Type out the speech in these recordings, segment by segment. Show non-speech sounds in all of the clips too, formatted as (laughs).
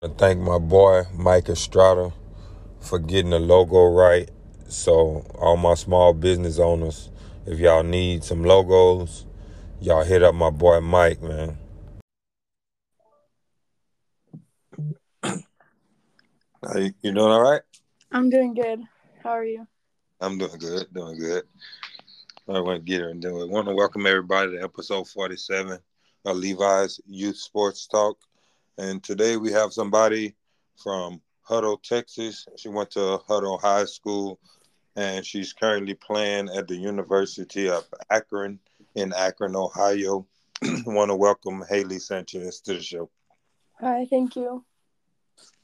I thank my boy Mike Estrada for getting the logo right. So all my small business owners, if y'all need some logos, y'all hit up my boy Mike, man. (clears throat) Hey, you doing all right? I'm doing good. How are you? I'm doing good, doing good. I want to get her and do it. want to welcome everybody to episode 47 of Levi's Youth Sports Talk. And today we have somebody from Hutto, Texas. She went to Hutto High School and she's currently playing at the University of Akron in Akron, Ohio. (clears throat) want to welcome Hailee Sanchez to the show. Hi, thank you.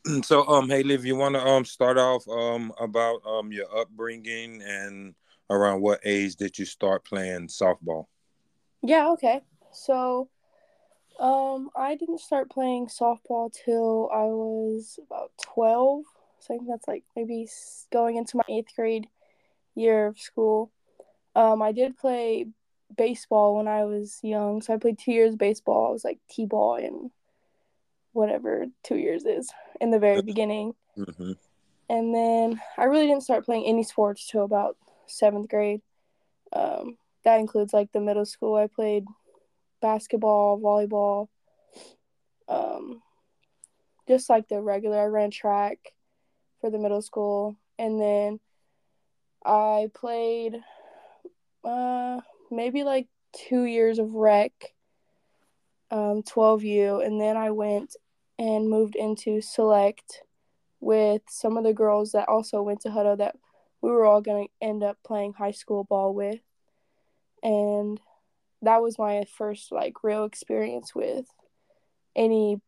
(clears throat) So, um, Hailee, if you want to um start off um about um your upbringing and around what age did you start playing softball? Yeah, okay. So, um, I didn't start playing softball till I was about 12. So I think that's like maybe going into my eighth grade year of school. Um, I did play baseball when I was young. So I played two years of baseball. I was like T ball and whatever two years is in the very beginning. Mm-hmm. And then I really didn't start playing any sports till about seventh grade. Um, that includes like the middle school. I played basketball, volleyball, um, just like the regular. I ran track for the middle school, and then I played uh, maybe like two years of rec, um, 12U, and then I went and moved into select with some of the girls that also went to Hutto that we were all going to end up playing high school ball with. And that was my first like real experience with any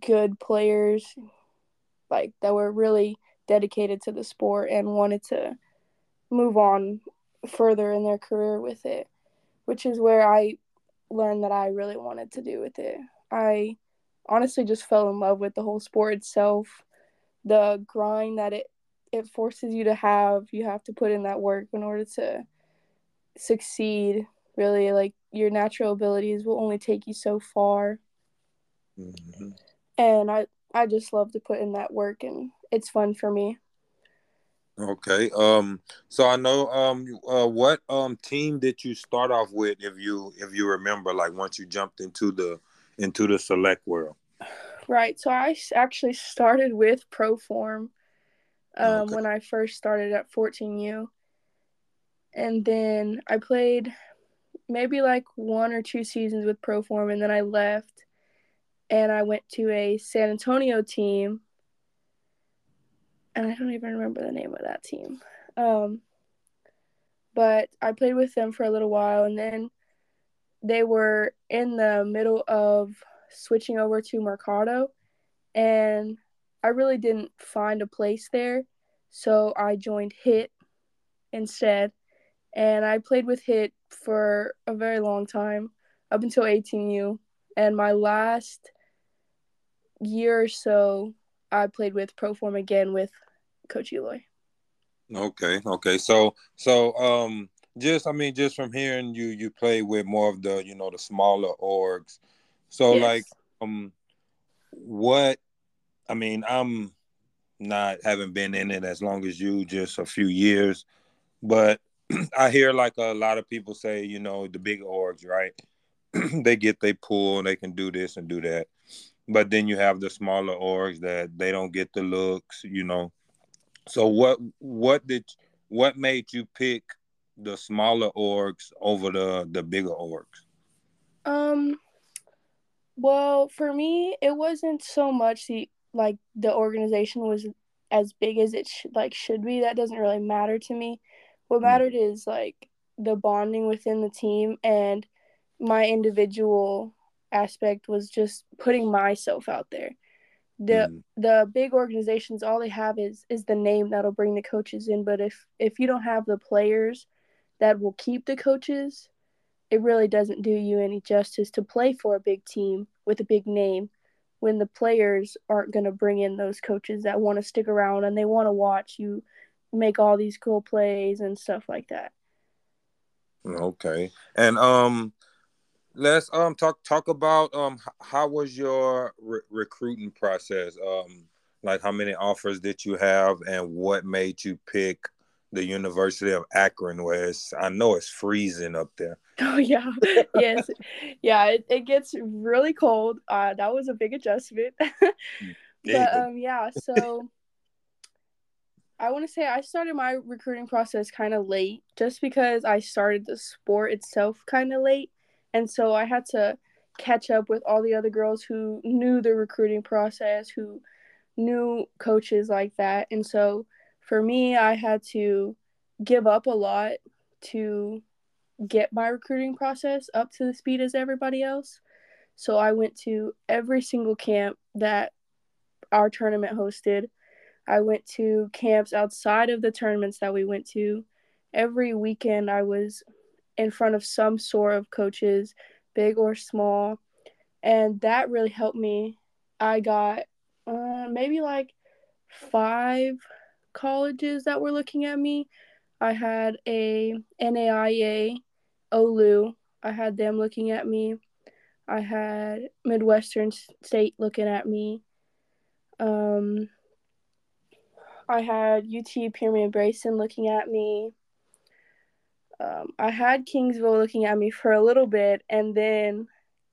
good players like that were really dedicated to the sport and wanted to move on further in their career with it, which is where I learned that I really wanted to do with it. I honestly just fell in love with the whole sport itself, the grind that it it forces you to have. You have to put in that work in order to succeed. Really, like your natural abilities will only take you so far. Mm-hmm. And I I just love to put in that work, and it's fun for me. Okay. Um. So I know. Um. Uh, what um team did you start off with, if you if you remember, like once you jumped into the into the select world? Right. So I actually started with Proform um, okay. when I first started at 14U. And then I played maybe like one or two seasons with Proform, and then I left and I went to a San Antonio team. And I don't even remember the name of that team. Um, but I played with them for a little while, and then they were in the middle of switching over to Mercado, and I really didn't find a place there, so I joined HIT instead, and I played with HIT for a very long time, up until 18U, and my last year or so, I played with Proform again with Coach Eloy. Okay, okay, so so um, just I mean, just from hearing you, you play with more of the you know the smaller orgs, so yes. like um, what I mean, I'm not haven't been in it as long as you, just a few years, but (clears throat) I hear like a lot of people say, you know, the big orgs, right? (clears throat) they get they pull and they can do this and do that. But then you have the smaller orgs that they don't get the looks, you know. So what what did what made you pick the smaller orgs over the the bigger orgs? Um well, for me, it wasn't so much the like the organization was as big as it should like should be. That doesn't really matter to me. What hmm. mattered is like the bonding within the team and my individual aspect was just putting myself out there. The mm. the big organizations all they have is is the name that'll bring the coaches in, but if if you don't have the players that will keep the coaches, it really doesn't do you any justice to play for a big team with a big name when the players aren't going to bring in those coaches that want to stick around and they want to watch you make all these cool plays and stuff like that. Okay. And um let's um talk talk about um how was your re- recruiting process? Um, like how many offers did you have, and what made you pick the University of Akron, where it's, I know it's freezing up there. (laughs) Oh yeah, (laughs) yes, yeah. It, it gets really cold. Uh, that was a big adjustment. (laughs) but um, yeah. So I want to say I started my recruiting process kind of late, just because I started the sport itself kind of late, and so I had to catch up with all the other girls who knew the recruiting process, who knew coaches like that, and so for me, I had to give up a lot to get my recruiting process up to the speed as everybody else. So I went to every single camp that our tournament hosted. I went to camps outside of the tournaments that we went to. Every weekend, I was in front of some sort of coaches, big or small. And that really helped me. I got uh, maybe like five colleges that were looking at me. I had a NAIA, OLLU. I had them looking at me. I had Midwestern State looking at me. Um, I had UT Permian Basin looking at me. Um, I had Kingsville looking at me for a little bit, and then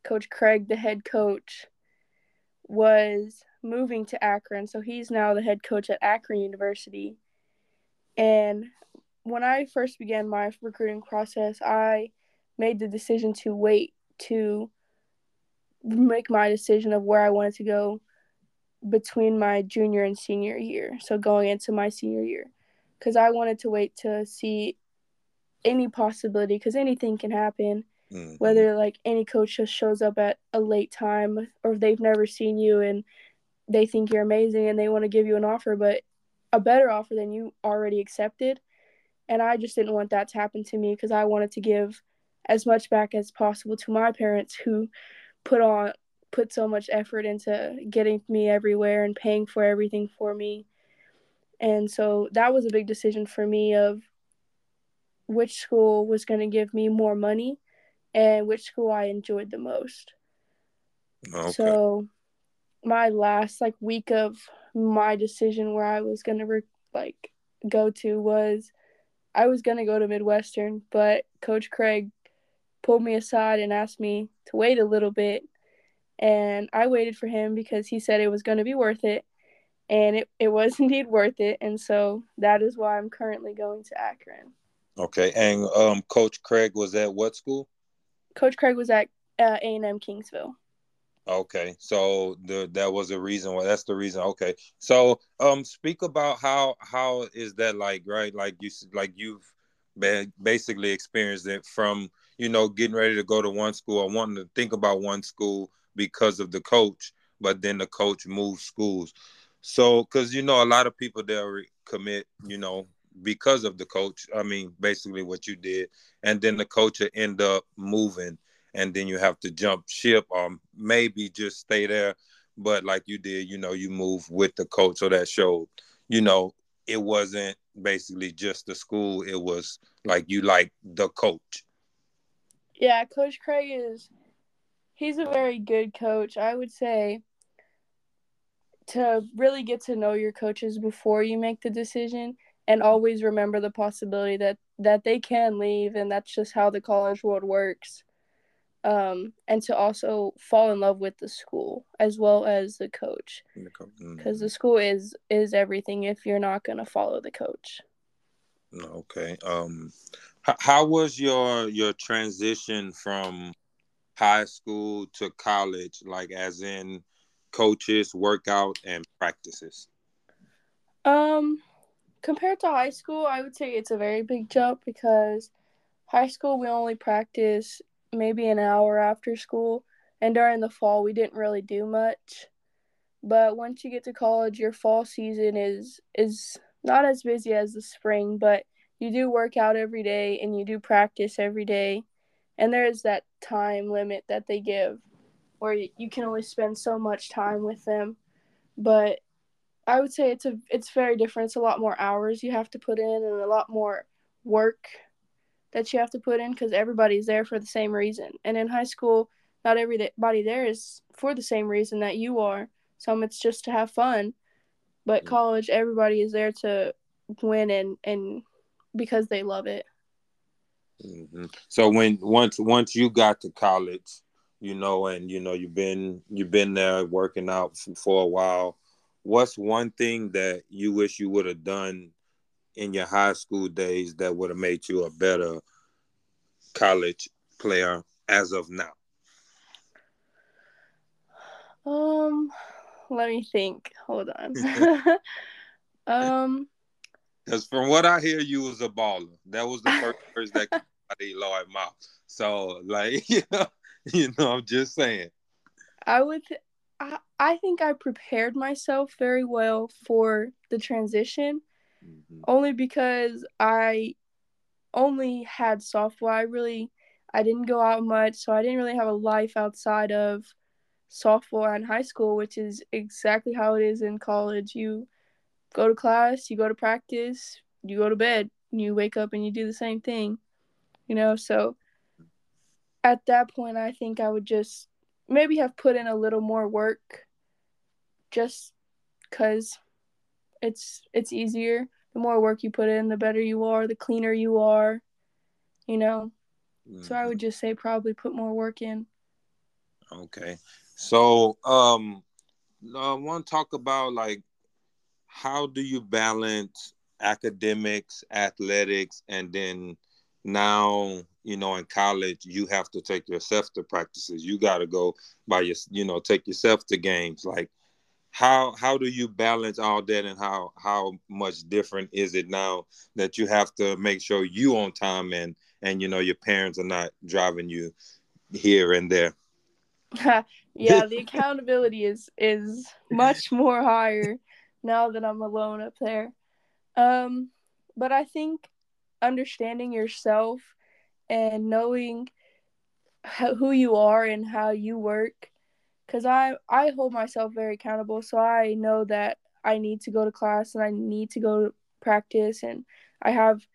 Coach Craig, the head coach, was moving to Akron. So he's now the head coach at Akron University. And when I first began my recruiting process, I made the decision to wait to make my decision of where I wanted to go between my junior and senior year. So going into my senior year. Because I wanted to wait to see any possibility, because anything can happen. Mm-hmm. Whether like any coach just shows up at a late time or if they've never seen you and they think you're amazing and they want to give you an offer, but a better offer than you already accepted. And I just didn't want that to happen to me because I wanted to give as much back as possible to my parents who put on put so much effort into getting me everywhere and paying for everything for me. And so that was a big decision for me of which school was going to give me more money and which school I enjoyed the most. Okay. So my last like week of my decision where I was gonna re- like go to was I was gonna go to Midwestern, but Coach Craig pulled me aside and asked me to wait a little bit, and I waited for him because he said it was gonna be worth it, and it, it was (laughs) indeed worth it, and so that is why I'm currently going to Akron. Okay, and um, Coach Craig was at what school? Coach Craig was at uh, A&M Kingsville. Okay, so the that was the reason why. That's the reason. Okay, so um, speak about how how is that like, right? Like you like you've been basically experienced it from you know getting ready to go to one school or wanting to think about one school because of the coach, but then the coach moves schools. So, because you know a lot of people they'll commit, you know, because of the coach. I mean, basically what you did, and then the coach will end up moving and then you have to jump ship or maybe just stay there. But like you did, you know, you move with the coach, so that showed, you know, it wasn't basically just the school. It was like you like the coach. Yeah, Coach Craig is he's a very good coach. I would say to really get to know your coaches before you make the decision and always remember the possibility that that they can leave and that's just how the college world works um, and to also fall in love with the school as well as the coach because mm-hmm. the school is is everything if you're not going to follow the coach okay um h- how was your your transition from high school to college like as in coaches workout and practices um compared to high school i would say it's a very big jump because high school we only practice maybe an hour after school. And during the fall, we didn't really do much. But once you get to college, your fall season is is not as busy as the spring, but you do work out every day and you do practice every day. And there is that time limit that they give where you can only spend so much time with them. But I would say it's a it's very different. It's a lot more hours you have to put in and a lot more work that you have to put in because everybody's there for the same reason. And in high school, not everybody there is for the same reason that you are. Some it's just to have fun, but college, everybody is there to win and and because they love it. Mm-hmm. So when once once you got to college, you know, and you know you've been you've been there working out for, for a while. What's one thing that you wish you would have done in your high school days that would have made you a better college player as of now? Um, let me think. Hold on. (laughs) (laughs) um, because from what I hear, you was a baller. That was the first (laughs) words that came out of Lloyd mouth. So, like, you (laughs) know, you know, I'm just saying. I would. I, I think I prepared myself very well for the transition, mm-hmm. only because I only had softball. I really, I didn't go out much, so I didn't really have a life outside of softball and high school, which is exactly how it is in college. You go to class, you go to practice, you go to bed, you wake up and you do the same thing. You know, so at that point I think I would just maybe have put in a little more work just cuz it's it's easier. The more work you put in, the better you are, the cleaner you are, you know. Mm-hmm. So I would mm-hmm. just say probably put more work in. Okay. So um I want to talk about like how do you balance academics, athletics, and then now you know in college you have to take yourself to practices. You got to go by your, you know, take yourself to games. Like how how do you balance all that, and how how much different is it now that you have to make sure you on time and and you know your parents are not driving you here and there. (laughs) yeah, the accountability is is much more higher now that I'm alone up there. Um, but I think understanding yourself and knowing how, who you are and how you work because I, I hold myself very accountable so i know that i need to go to class and i need to go to practice and i have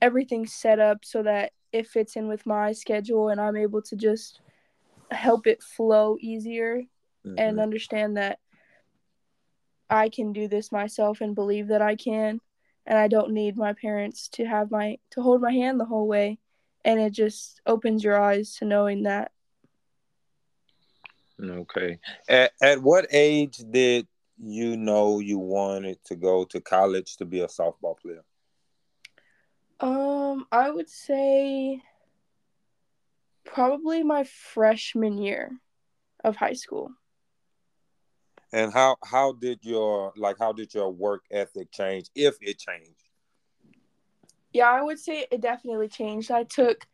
everything set up so that it fits in with my schedule and i'm able to just help it flow easier mm-hmm. and understand that I can do this myself and believe that I can and I don't need my parents to have my to hold my hand the whole way. And it just opens your eyes to knowing that. Okay. At, at what age did you know you wanted to go to college to be a softball player? Um i would say probably my freshman year of high school and how how did your like how did your work ethic change if it changed? Yeah, I would say it definitely changed. I took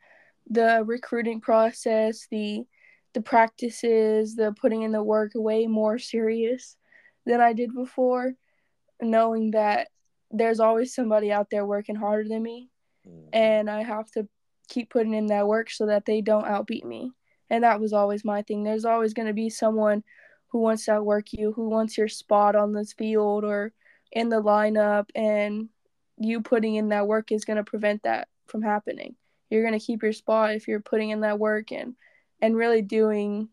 the recruiting process, the the practices, the putting in the work way more serious than I did before, knowing that there's always somebody out there working harder than me mm-hmm. and I have to keep putting in that work so that they don't outbeat me. And that was always my thing. There's always going to be someone who wants to outwork you, who wants your spot on this field or in the lineup, and you putting in that work is going to prevent that from happening. You're going to keep your spot if you're putting in that work and and really doing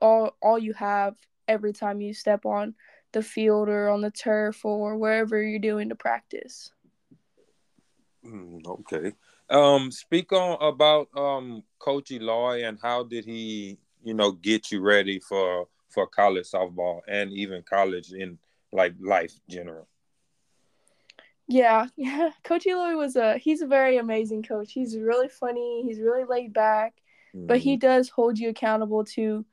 all all you have every time you step on the field or on the turf or wherever you're doing to practice. Mm, okay. Um, speak on about um Coach Eloy and how did he, you know, get you ready for for college softball and even college in like life general. Yeah, (laughs) yeah. Coach Eloy was a he's a very amazing coach. He's really funny, he's really laid back, mm-hmm. but he mm-hmm. does hold you accountable to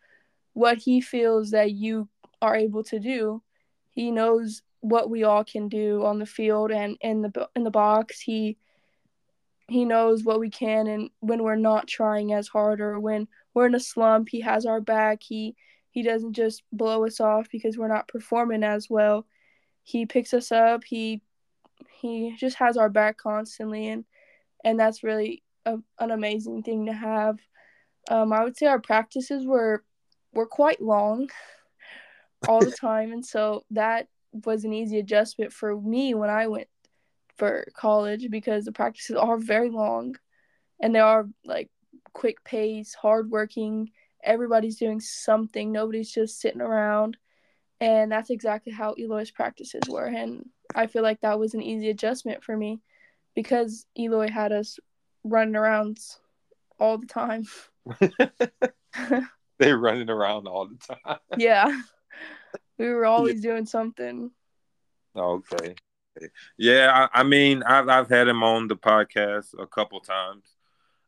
what he feels that you are able to do. He knows what we all can do on the field and in the in the box. He he knows what we can and when we're not trying as hard or when we're in a slump, he has our back. He he doesn't just blow us off because we're not performing as well. He picks us up. He he just has our back constantly, and and that's really a, an amazing thing to have. Um, I would say our practices were were quite long (laughs) all the (laughs) time, and so that was an easy adjustment for me when I went for college because the practices are very long and they are like quick pace, hardworking. Everybody's doing something. Nobody's just sitting around. And that's exactly how Eloy's practices were. And I feel like that was an easy adjustment for me because Eloy had us running around all the time. (laughs) They're running around all the time. (laughs) yeah. We were always yeah. doing something. Okay. Yeah, I, I, mean, I've I've had him on the podcast a couple times.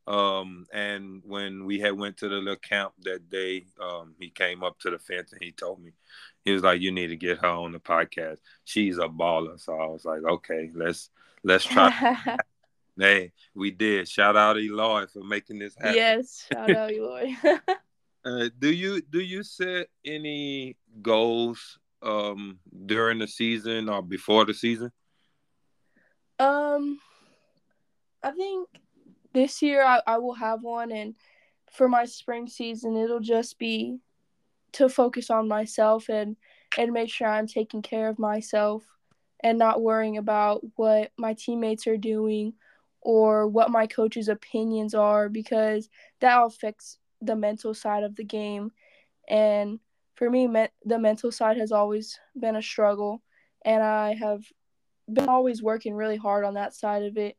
Um, and when we had went to the little camp that day, um, he came up to the fence and he told me, he was like, "You need to get her on the podcast. She's a baller." So I was like, "Okay, let's let's try." (laughs) hey, we did. Shout out Eloy for making this happen. Yes, shout out Eloy. (laughs) uh, do you do you set any goals um during the season or before the season? Um, I think this year I, I will have one, and for my spring season, it'll just be to focus on myself and and make sure I'm taking care of myself and not worrying about what my teammates are doing or what my coach's opinions are because that affects the mental side of the game. And for me me- the mental side has always been a struggle and I have been always working really hard on that side of it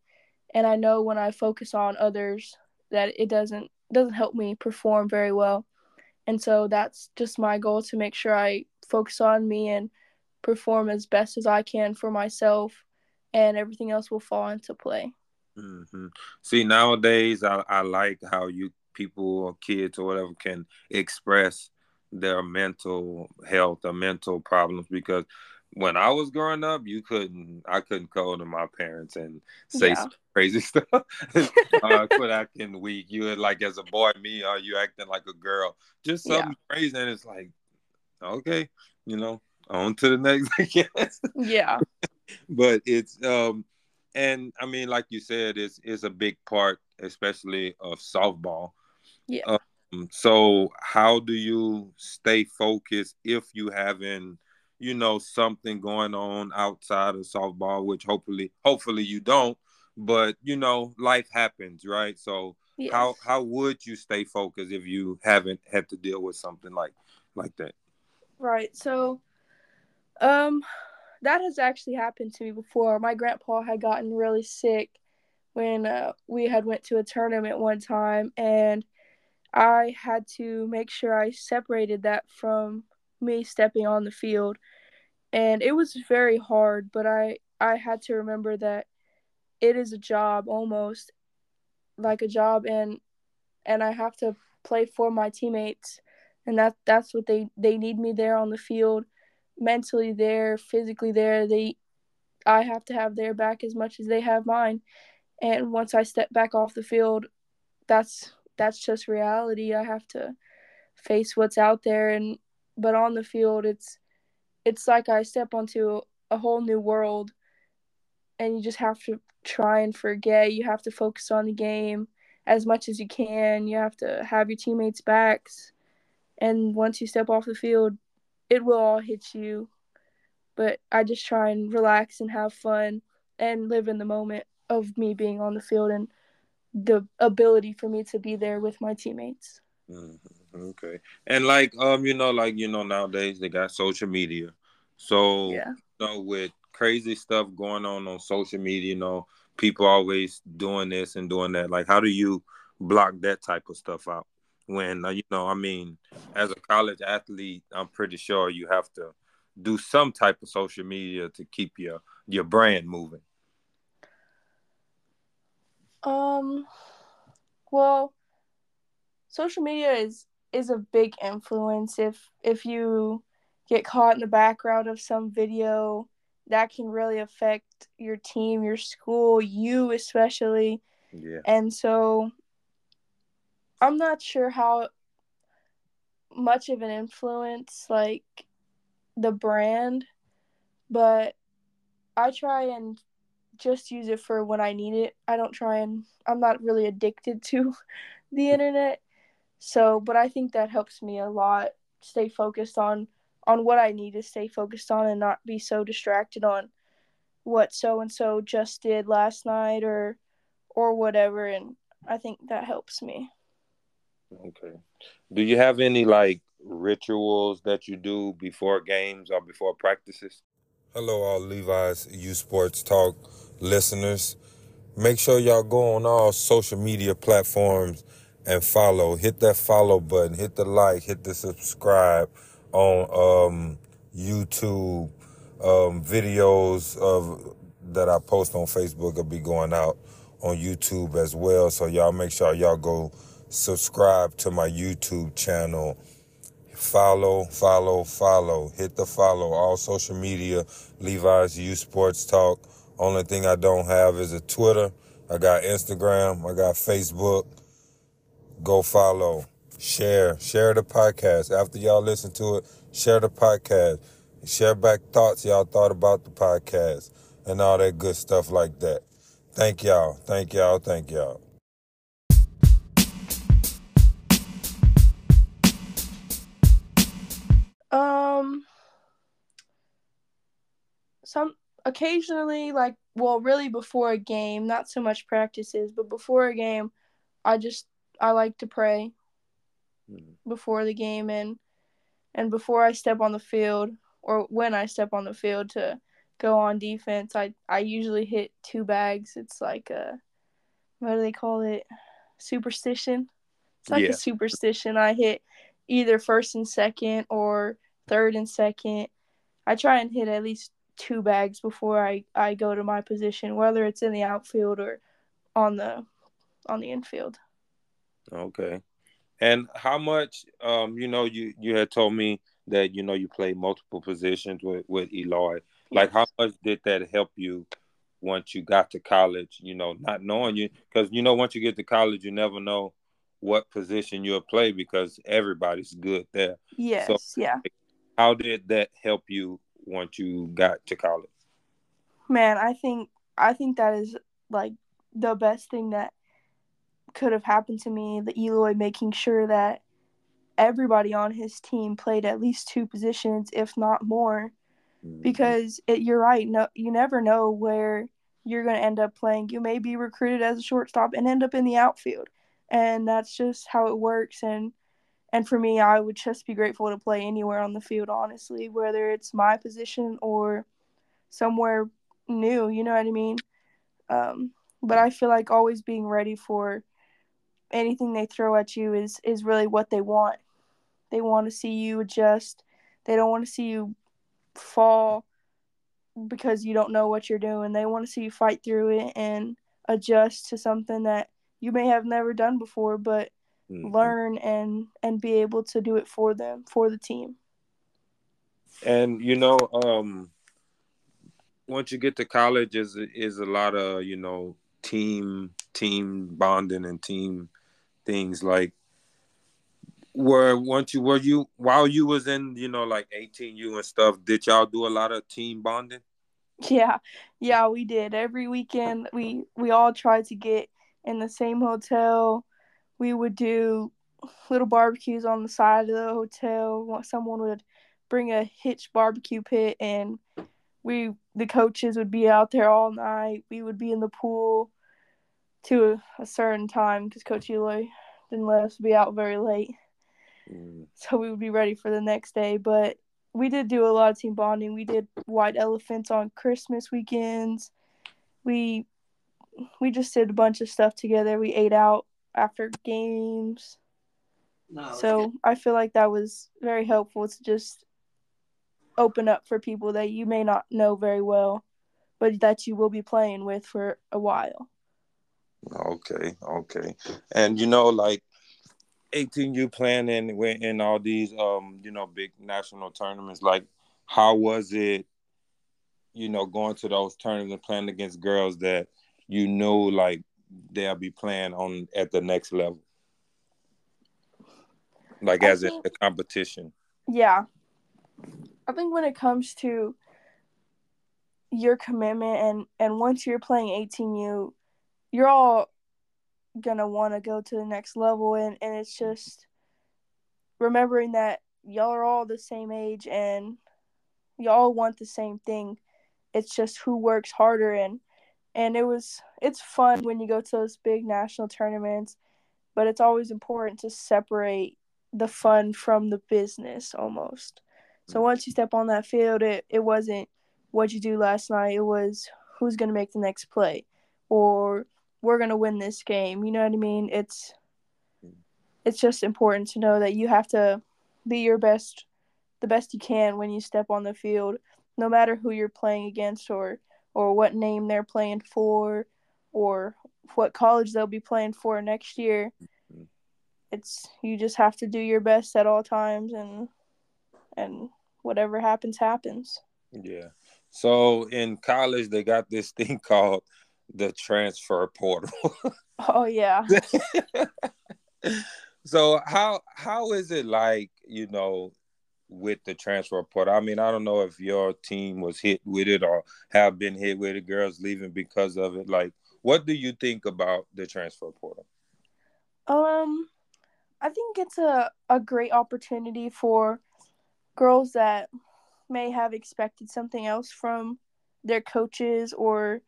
and I know when I focus on others that it doesn't doesn't help me perform very well. And so that's just my goal to make sure I focus on me and perform as best as I can for myself and everything else will fall into play. Mm-hmm. See, nowadays I, I like how you people or kids or whatever can express their mental health or mental problems because when I was growing up, you couldn't. I couldn't go to my parents and say yeah. (laughs) crazy stuff. (laughs) uh, quit acting weak. You had like as a boy, me, are uh, you acting like a girl? Just something yeah. crazy, and it's like, okay, you know, on to the next. (laughs) I guess. Yeah. but it's um, and I mean, like you said, it's it's a big part, especially of softball. Yeah. Um, so how do you stay focused if you haven't? You know something going on outside of softball which hopefully hopefully you don't but you know life happens right? So yes. how how would you stay focused if you haven't had to deal with something like like that? Right so um that has actually happened to me before. My grandpa had gotten really sick when uh, we had went to a tournament one time and i had to make sure i separated that from me stepping on the field. And it was very hard but i i had to remember that it is a job almost like a job and and i have to play for my teammates. And that that's what they they need me there on the field mentally there physically there. They i have to have their back as much as they have mine. And once i step back off the field that's that's just reality. I have to face what's out there and but on the field it's it's like I step onto a whole new world and you just have to try and forget. You have to focus on the game as much as you can. You have to have your teammates' backs. And once you step off the field, it will all hit you. But I just try and relax and have fun and live in the moment of me being on the field and the ability for me to be there with my teammates. Mm-hmm. Okay. And like um, you know, like you know, nowadays they got social media. So yeah. you know, with crazy stuff going on on social media, you know, people always doing this and doing that. Like, how do you block that type of stuff out? When uh, you know, I mean, as a college athlete, I'm pretty sure you have to do some type of social media to keep your your brand moving. Um, well, social media is is a big influence if if you get caught in the background of some video that can really affect your team, your school, you especially. Yeah. And so I'm not sure how much of an influence like the brand, but I try and just use it for when I need it. I don't try and I'm not really addicted to (laughs) the internet. So, but I think that helps me a lot stay focused on on what I need to stay focused on and not be so distracted on what so and so just did last night or or whatever and I think that helps me. Okay. Do you have any like rituals that you do before games or before practices? Hello, all Levi's Youth Sports Talk listeners. Make sure y'all go on all social media platforms and follow. Hit that follow button, hit the like, hit the subscribe on um, YouTube. Um, videos of that I post on Facebook will be going out on YouTube as well. So y'all make sure y'all go subscribe to my YouTube channel. Follow, follow, follow. Hit the follow. All social media, Levi's Youth Sports Talk. Only thing I don't have is a Twitter. I got Instagram. I got Facebook. Go follow. Share. Share the podcast. After y'all listen to it, share the podcast. Share back thoughts y'all thought about the podcast and all that good stuff like that. Thank y'all. Thank y'all. Thank y'all. Um some occasionally like well really before a game, not so much practices, but before a game I just I like to pray mm-hmm. before the game and and before I step on the field or when I step on the field to go on defense, I I usually hit two bags. It's like a what do they call it? Superstition. It's like yeah. a superstition. I hit either first and second or third and second. I try and hit at least two bags before I, I go to my position, whether it's in the outfield or on the on the infield. Okay. And how much um you know you you had told me that you know you play multiple positions with with Eloy. Like how much did that help you once you got to college, you know, not knowing you cuz you know once you get to college you never know what position you'll play because everybody's good there. Yes, so, yeah. How did that help you once you got to college? Man, I think I think that is like the best thing that could have happened to me. The Eloy making sure that everybody on his team played at least two positions, if not more, mm-hmm. because it, you're right. No, you never know where you're going to end up playing. You may be recruited as a shortstop and end up in the outfield, and that's just how it works. And and for me, I would just be grateful to play anywhere on the field, honestly, whether it's my position or somewhere new. You know what I mean? Um, but I feel like always being ready for anything they throw at you is is really what they want. They want to see you adjust. They don't want to see you fall because you don't know what you're doing. They want to see you fight through it and adjust to something that you may have never done before, but mm-hmm. learn and and be able to do it for them, for the team. And you know, um once you get to college is is a lot of, you know, team team bonding and team things like were once you were you while you was in you know like 18u and stuff did y'all do a lot of team bonding? Yeah yeah we did. Every weekend we we all tried to get in the same hotel. We would do little barbecues on the side of the hotel. Someone would bring a hitch barbecue pit and we the coaches would be out there all night. We would be in the pool to a certain time because coach Eloy didn't let us be out very late Mm. So we would be ready for the next day. But we did do a lot of team bonding. We did white elephants on Christmas weekends. We we just did a bunch of stuff together. We ate out after games. No, so I feel like that was very helpful to just open up for people that you may not know very well, but that you will be playing with for a while. Okay, okay. And you know, like 18U playing in in all these um you know big national tournaments. Like how was it you know going to those tournaments and playing against girls that you know like they'll be playing on at the next level? Like I as think, a, a competition? Yeah. I think when it comes to your commitment and and once you're playing 18u you're all gonna want to go to the next level and and it's just remembering that y'all are all the same age and y'all want the same thing it's just who works harder and and it was it's fun when you go to those big national tournaments, but it's always important to separate the fun from the business almost. So mm. once you step on that field, it, it wasn't what you do last night. It was who's going to make the next play or we're going to win this game. You know what I mean? It's it's just important to know that you have to be your best the best you can when you step on the field, no matter who you're playing against or or what name they're playing for or what college they'll be playing for next year. Mm-hmm. It's you just have to do your best at all times and and whatever happens happens. Yeah. So in college they got this (laughs) thing called the transfer portal. oh yeah. (laughs) so how how is it like, you know, with the transfer portal? I mean, I don't know if your team was hit with it or have been hit with it, girls leaving because of it. Like, what do you think about the transfer portal? Um, I think it's a, a great opportunity for girls that may have expected something else from their coaches or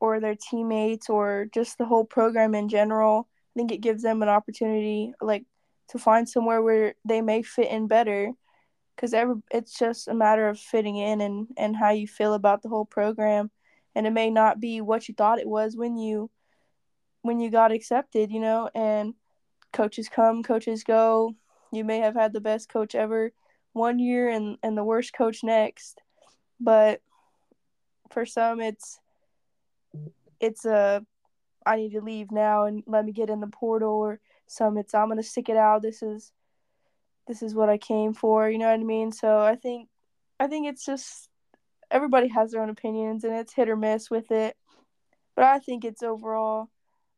or their teammates or just the whole program in general. I think it gives them an opportunity like to find somewhere where they may fit in better because it's just a matter of fitting in and, and how you feel about the whole program and it may not be what you thought it was when you when you got accepted you know and coaches come coaches go you may have had the best coach ever one year and, and the worst coach next but for some it's it's a i need to leave now and let me get in the portal or some it's i'm gonna stick it out this is this is what I came for, you know what I mean? So I think I think it's just everybody has their own opinions and it's hit or miss with it. But I think it's overall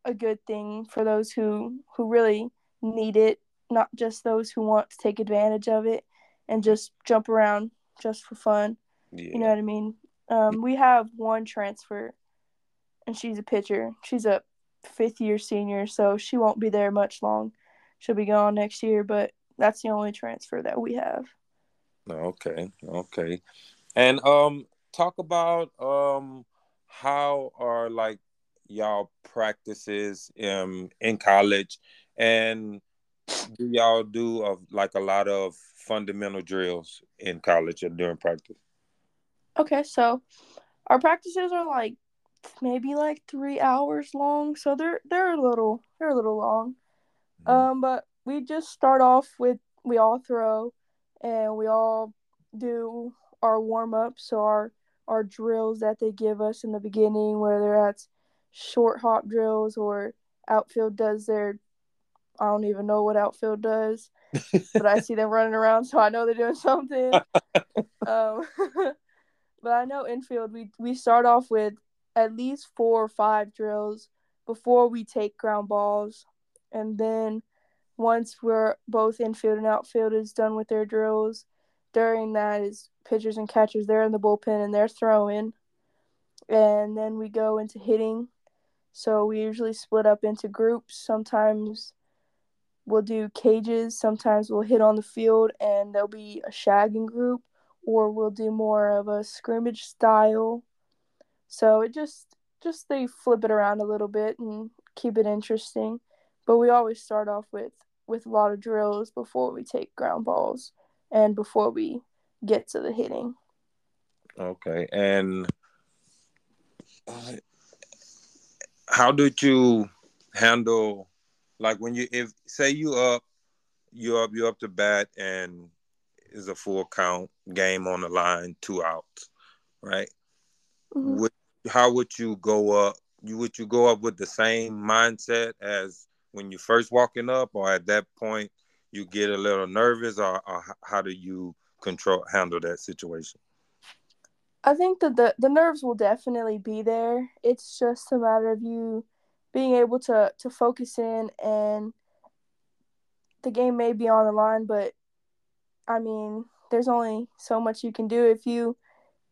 a good thing for those who who really need it, not just those who want to take advantage of it and just jump around just for fun. Yeah. You know what I mean? Um, we have one transfer, and she's a pitcher. She's a fifth year senior, so she won't be there much long. She'll be gone next year, but that's the only transfer that we have. Okay, okay. And um talk about um how are like y'all practices um in college and do y'all do of like a lot of fundamental drills in college and during practice? Okay, so our practices are like maybe like three hours long, so they're they're a little they're a little long. Mm-hmm. Um, but we just start off with we all throw and we all do our warm up so our our drills that they give us in the beginning whether that's short hop drills or outfield does their I don't even know what outfield does, but I see them running around, so I know they're doing something. (laughs) um, (laughs) but I know infield we we start off with at least four or five drills before we take ground balls, and then once we're both infield and outfield is done with their drills, during that is pitchers and catchers. They're in the bullpen and they're throwing. And then we go into hitting. So we usually split up into groups. Sometimes we'll do cages. Sometimes we'll hit on the field and there'll be a shagging group, or we'll do more of a scrimmage style. So it just just they flip it around a little bit and keep it interesting. But we always start off with with a lot of drills before we take ground balls and before we get to the hitting. Okay. And uh, how did you handle like when you if say you up you up you up to bat and is a full count game on the line, two outs, right? Mm-hmm. Would, how would you go up? You would you go up with the same mindset as when you first walking up, or at that point you get a little nervous, or, or how do you control handle that situation? I think that the the nerves will definitely be there. It's just a matter of you being able to to focus in and the game may be on the line, but I mean, there's only so much you can do if you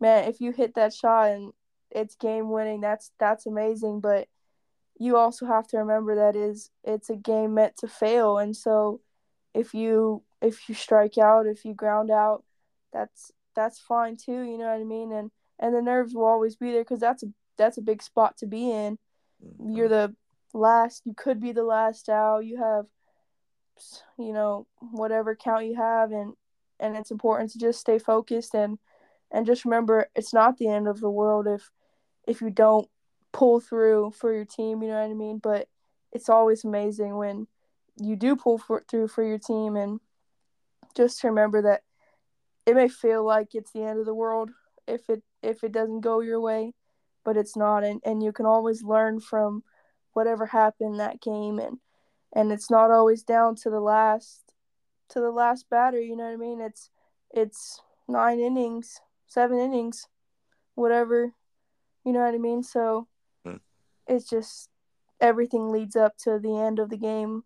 man, if you hit that shot and it's game winning, that's that's amazing, but you also have to remember that is it's a game meant to fail and so if you if you strike out if you ground out that's that's fine too you know what i mean and and the nerves will always be there because that's a that's a big spot to be in. Mm-hmm. You're the last. You could be the last out. You have, you know, whatever count you have, and and it's important to just stay focused and and just remember it's not the end of the world if if you don't pull through for your team. You know what I mean? But it's always amazing when you do pull for, through for your team and just remember that it may feel like it's the end of the world if it if it doesn't go your way but it's not and, and you can always learn from whatever happened that game and and it's not always down to the last to the last batter you know what i mean it's it's nine innings seven innings whatever you know what i mean so mm. it's just everything leads up to the end of the game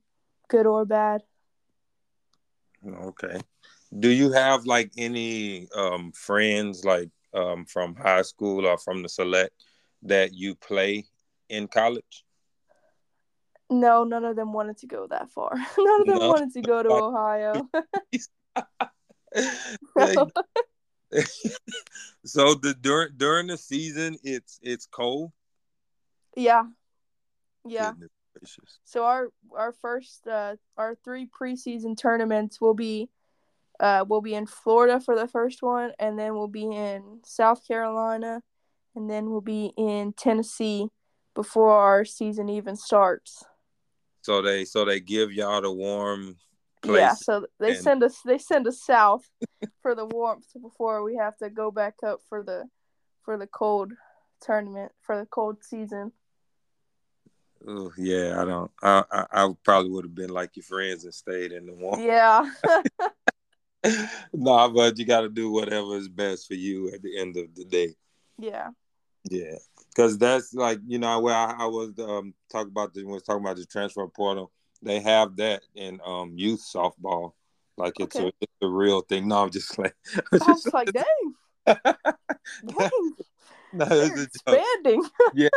good or bad okay do you have like any um friends like um from high school or from the select that you play in college? No, none of them wanted to go that far. (laughs) none of them no. wanted to go to (laughs) Ohio. (laughs) (laughs) so the during during the season it's it's cold. Yeah. Yeah. So our our first uh our three preseason tournaments will be uh will be in Florida for the first one and then we'll be in South Carolina and then we'll be in Tennessee before our season even starts. So they so they give y'all the warm place. Yeah, so they and... send us they send us south for the warmth before we have to go back up for the for the cold tournament for the cold season. Oh yeah, I don't. I, I, I probably would have been like your friends and stayed in the warm. Yeah. no, (laughs) (laughs) nah, but you got to do whatever is best for you at the end of the day. Yeah. Yeah, because that's like you know where I, I was um talking about the was talking about the transfer portal. They have that in um youth softball, like it's okay. a it's a real thing. No, I'm just (laughs) like I was just like, dang, (laughs) dang, no, it's expanding. (laughs) yeah,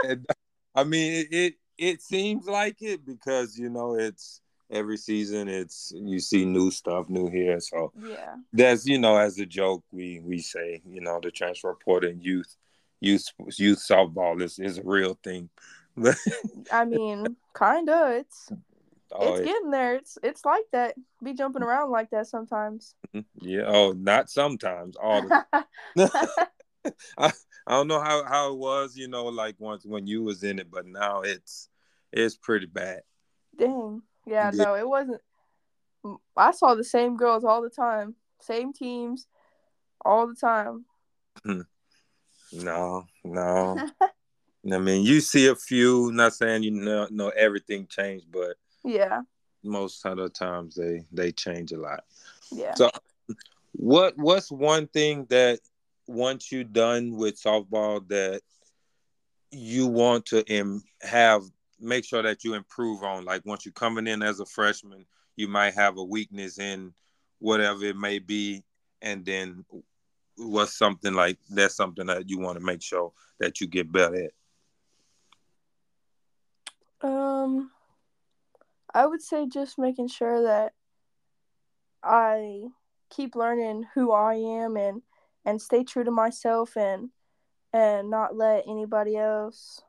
I mean it, it it seems like it because you know it's every season it's you see new stuff new here so yeah that's you know as a joke we we say you know the transfer portal in youth youth youth softball is, is a real thing. I mean, kinda. It's oh, it's getting there. It's it's like that. Be jumping around like that sometimes. Mm-hmm. Yeah. Oh, not sometimes. All the. (laughs) (laughs) I, I don't know how, how it was, you know, like once when you was in it, but now it's it's pretty bad. Dang. Yeah, yeah. no, it wasn't. I saw the same girls all the time, same teams, all the time. Hmm. No, no. (laughs) I mean, you see a few. Not saying you know, know everything changed, but yeah, most of the times they they change a lot. Yeah. So, what what's one thing that once you're done with softball that you want to Im- have make sure that you improve on? Like once you're coming in as a freshman, you might have a weakness in whatever it may be, and then what's something like that's something that you want to make sure that you get better at? Um, I would say just making sure that I keep learning who I am and and stay true to myself and and not let anybody else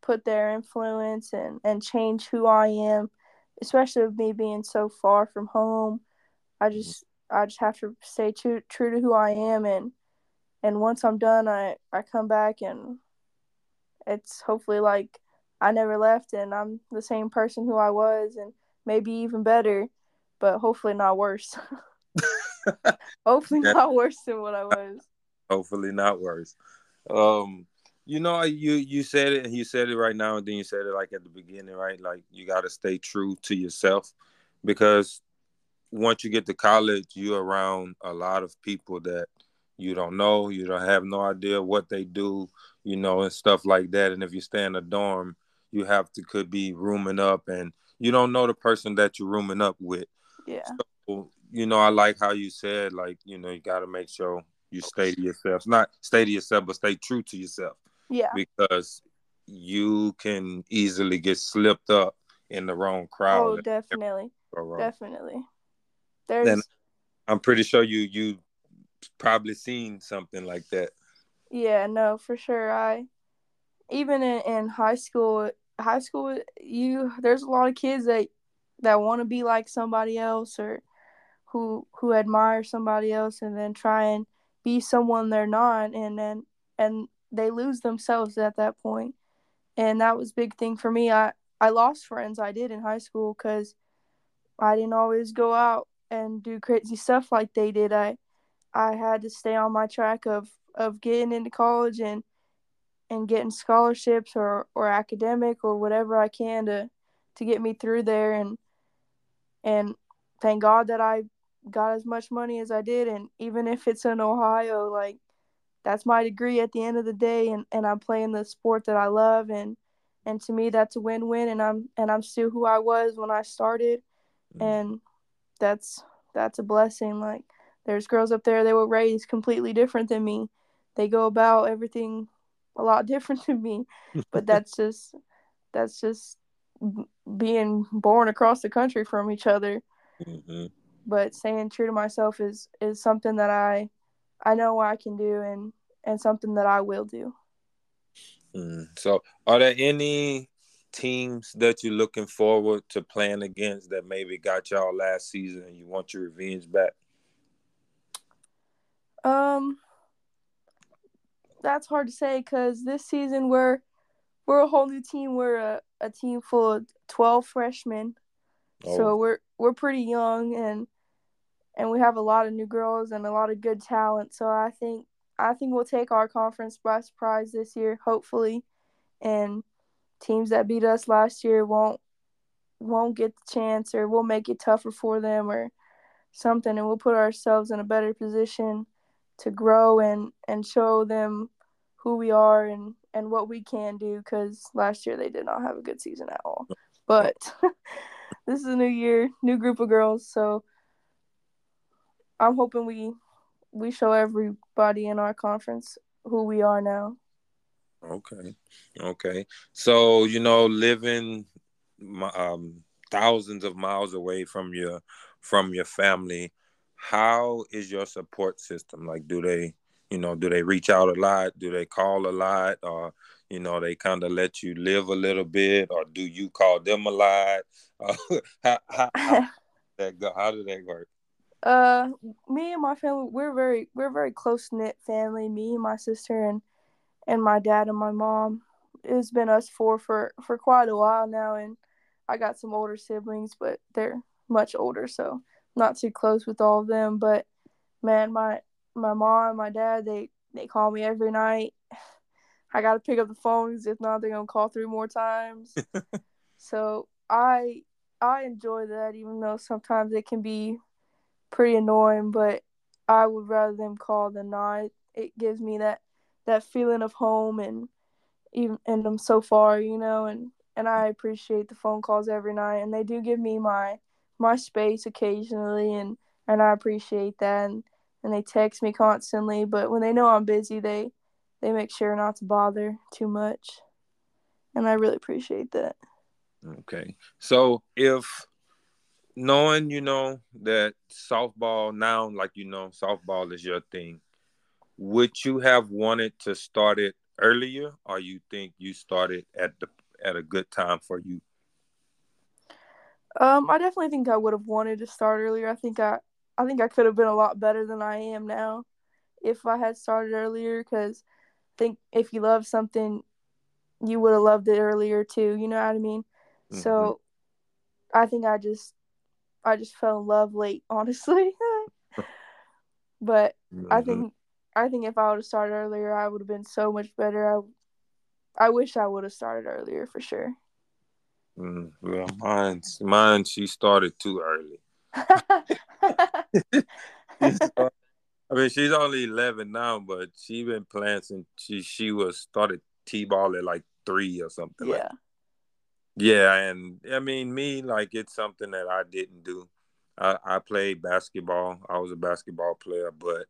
put their influence and and change who I am, especially with me being so far from home. I mm-hmm. just I just have to stay true true to who I am and and once I'm done I I come back and it's hopefully like I never left and I'm the same person who I was and maybe even better, but hopefully not worse. (laughs) hopefully yeah. not worse than what I was. Hopefully not worse. Um you know you you said it and you said it right now and then you said it like at the beginning right like you got to stay true to yourself because once you get to college, you're around a lot of people that you don't know, you don't have no idea what they do, you know, and stuff like that. And if you stay in a dorm, you have to could be rooming up, and you don't know the person that you're rooming up with. Yeah. So, you know, I like how you said, like, you know, you got to make sure you stay to yourself. Not stay to yourself, but stay true to yourself. Yeah. Because you can easily get slipped up in the wrong crowd. Oh, definitely. Definitely. There's. I'm pretty sure you you probably seen something like that. Yeah, no, for sure. I even in, in high school, high school, you there's a lot of kids that that want to be like somebody else or who who admire somebody else and then try and be someone they're not and then and they lose themselves at that point. And that was big thing for me. I i lost friends i did in high school because i didn't always go out and do crazy stuff like they did. I i had to stay on my track of of getting into college and and getting scholarships or or academic or whatever i can to to get me through there. And and thank god that i got as much money as I did. And even if it's in Ohio like that's my degree at the end of the day. And, and I'm playing the sport that I love. And and to me that's a win-win. And I'm and I'm still who I was when I started. Mm-hmm. and that's that's a blessing. Like there's girls up there they were raised completely different than me. They go about everything a lot different to me but (laughs) that's just that's just being born across the country from each other mm-hmm but staying true to myself is is something that I I know I can do and and something that I will do. Mm. So, are there any teams that you're looking forward to playing against that maybe got y'all last season and you want your revenge back? Um, that's hard to say because this season we're we're a whole new team. We're a, a team full of twelve freshmen, oh. so we're we're pretty young and and we have a lot of new girls and a lot of good talent. So I think I think we'll take our conference by surprise this year, hopefully, and teams that beat us last year won't won't get the chance, or we'll make it tougher for them, or something, and we'll put ourselves in a better position to grow and and show them who we are and and what we can do. Because last year they did not have a good season at all, but. (laughs) this is a new year, new group of girls, so I'm hoping we we show everybody in our conference who we are now. Okay, okay. So you know, living um, thousands of miles away from your from your family, how is your support system? Like, do they, you know, do they reach out a lot? Do they call a lot, or you know, they kind of let you live a little bit, or do you call them a lot? Uh, (laughs) how, how, how, (laughs) that go? How did that work? Uh, me and my family, we're very we're very close knit family. Me and my sister and and my dad and my mom. It's been us four for for quite a while now, and I got some older siblings, but they're much older, so not too close with all of them. But man, my my mom and my dad, they they call me every night. (sighs) I gotta pick up the phones. If not, they're gonna call three more times. (laughs) so I I enjoy that, even though sometimes it can be pretty annoying, but I would rather them call than not. It gives me that that feeling of home and even and I'm so far, you know, and and I appreciate the phone calls every night and they do give me my my space occasionally and and I appreciate that and, and they text me constantly, but when they know I'm busy, they they make sure not to bother too much. And I really appreciate that. Okay. So if knowing you know that softball now like you know softball is your thing would you have wanted to start it earlier or you think you started at the at a good time for you um i definitely think i would have wanted to start earlier i think i i think i could have been a lot better than i am now if i had started earlier because i think if you love something you would have loved it earlier too you know what i mean mm-hmm. so i think i just I just fell in love late, (laughs) honestly. (laughs) but mm-hmm. I think I think if I would have started earlier, I would have been so much better. I I wish I would have started earlier for sure. Mm, well, mine, mine, she started too early. I mean, she's only eleven now, but she been playing since she she was started t-ball at like three or something. Yeah. Like yeah, and I mean me, like it's something that I didn't do. I, I played basketball. I was a basketball player, but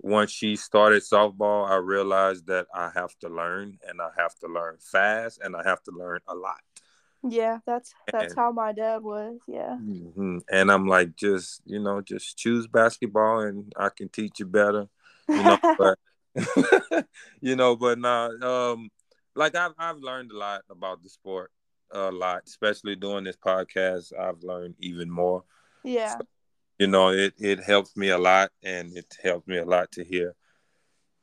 once she started softball, I realized that I have to learn and I have to learn fast and I have to learn a lot. Yeah, that's that's and, how my dad was. Yeah. Mm-hmm. And I'm like, just you know, just choose basketball and I can teach you better. You know, (laughs) but (laughs) you know, but nah, um, like I've I've learned a lot about the sport, a lot, especially doing this podcast. I've learned even more. Yeah. So, you know, it it helps me a lot, and it helps me a lot to hear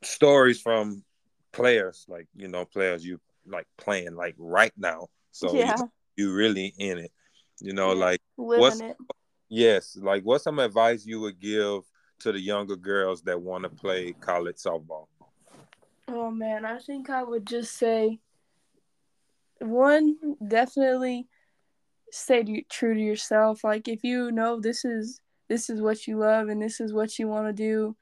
stories from players, like you know, players you like playing like right now. So yeah. you, you really in it. You know, yeah. like Living what's it. yes, like what's some advice you would give to the younger girls that want to play college softball? Oh man, I think I would just say one definitely stay to, true to yourself. Like if you know this is this is what you love and this is what you want to do,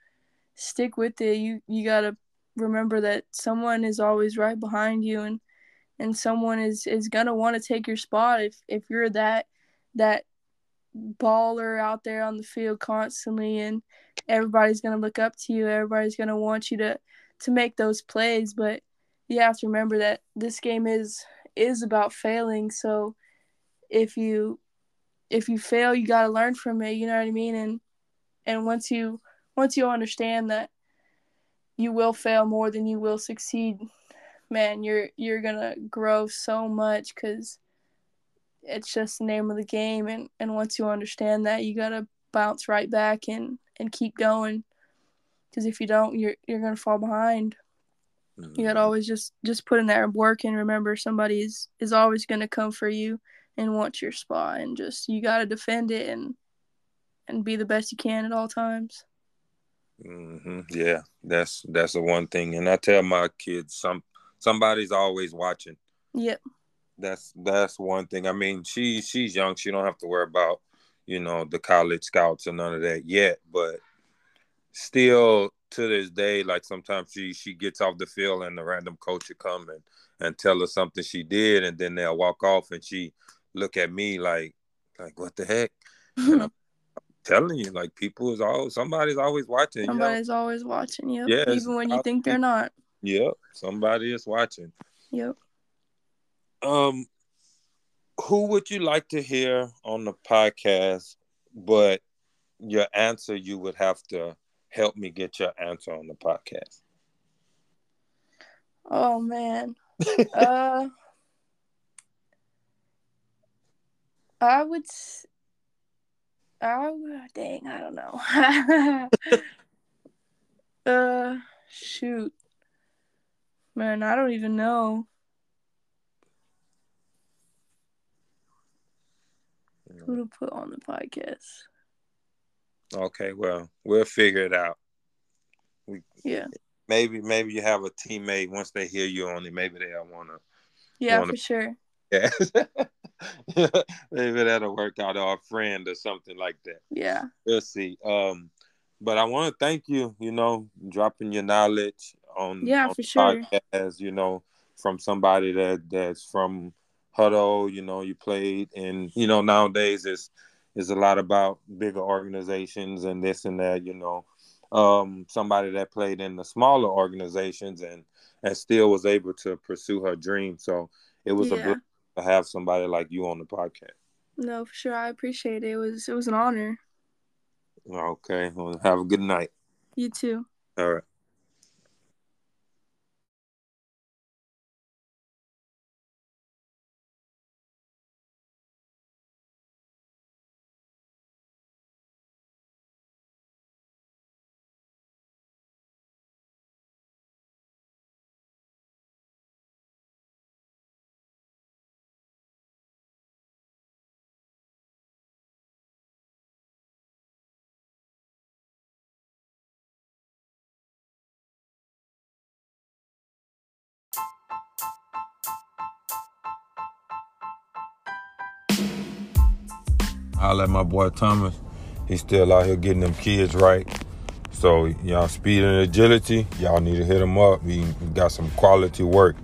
stick with it. You you got to remember that someone is always right behind you and and someone is is to want to take your spot if if you're that that baller out there on the field constantly and everybody's going to look up to you everybody's going to want you to to make those plays. But you have to remember that this game is is about failing. So if you if you fail you got to learn from it you know what i mean? And and once you once you understand that you will fail more than you will succeed man you're you're gonna grow so much because it's just the name of the game. And and once you understand that you gotta bounce right back and and keep going. Because if you don't you're you're gonna fall behind. Mm-hmm. you gotta always just just put in that work and remember somebody is is always gonna come for you and want your spot. And just you gotta defend it and and be the best you can at all times. Mm-hmm. yeah that's that's the one thing. And i tell my kids some somebody's always watching yep that's that's one thing. I mean, she she's young. She don't have to worry about you know the college scouts and none of that yet. But still, to this day, like sometimes she she gets off the field and the random coach will come and and tell her something she did, and then they'll walk off and she look at me like like what the heck. And mm-hmm. I'm telling you, like people is always somebody's always watching. Somebody's you know? always watching. you. Yeah, even when you think they're not. Yep, somebody is watching. Yep. Um, who would you like to hear on the podcast? But your answer, you would have to help me get your answer on the podcast. Oh man. (laughs) uh I would I would dang, I don't know. (laughs) uh shoot. Man, I don't even know. who to put on the podcast. Okay, well, we'll figure it out. We, yeah. Maybe maybe you have a teammate once they hear you on it, maybe they'll wanna Yeah, wanna, for sure. Yeah. (laughs) maybe that'll work out or a friend or something like that. Yeah. We'll see. Um but I want to thank you, you know, dropping your knowledge on yeah on for sure as you know from somebody that that's from Hutto, you know, you played, and you know nowadays it's it's a lot about bigger organizations and this and that. You know, um, somebody that played in the smaller organizations and and still was able to pursue her dream. So it was yeah. a blessing to have somebody like you on the podcast. No, for sure, I appreciate it. It was it was an honor. Okay, well, have a good night. You too. All right. I let my boy Thomas. He's still out here getting them kids right. So y'all speed and agility, y'all need to hit him up. He got some quality work.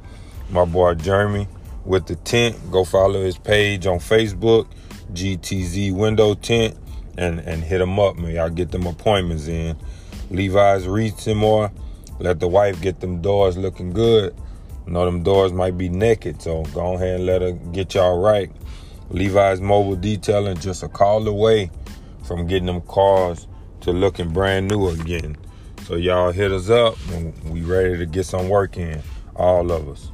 My boy Jeremy with the tent. Go follow his page on Facebook, GTZ Window Tint, and and hit him up, man. Y'all get them appointments in. Levi's read some more. Let the wife get them doors looking good. You know them doors might be naked, so go ahead and let her get y'all right. Levi's Mobile Detailing just a call away from getting them cars to looking brand new again. So y'all hit us up. We ready to get some work in, all of us.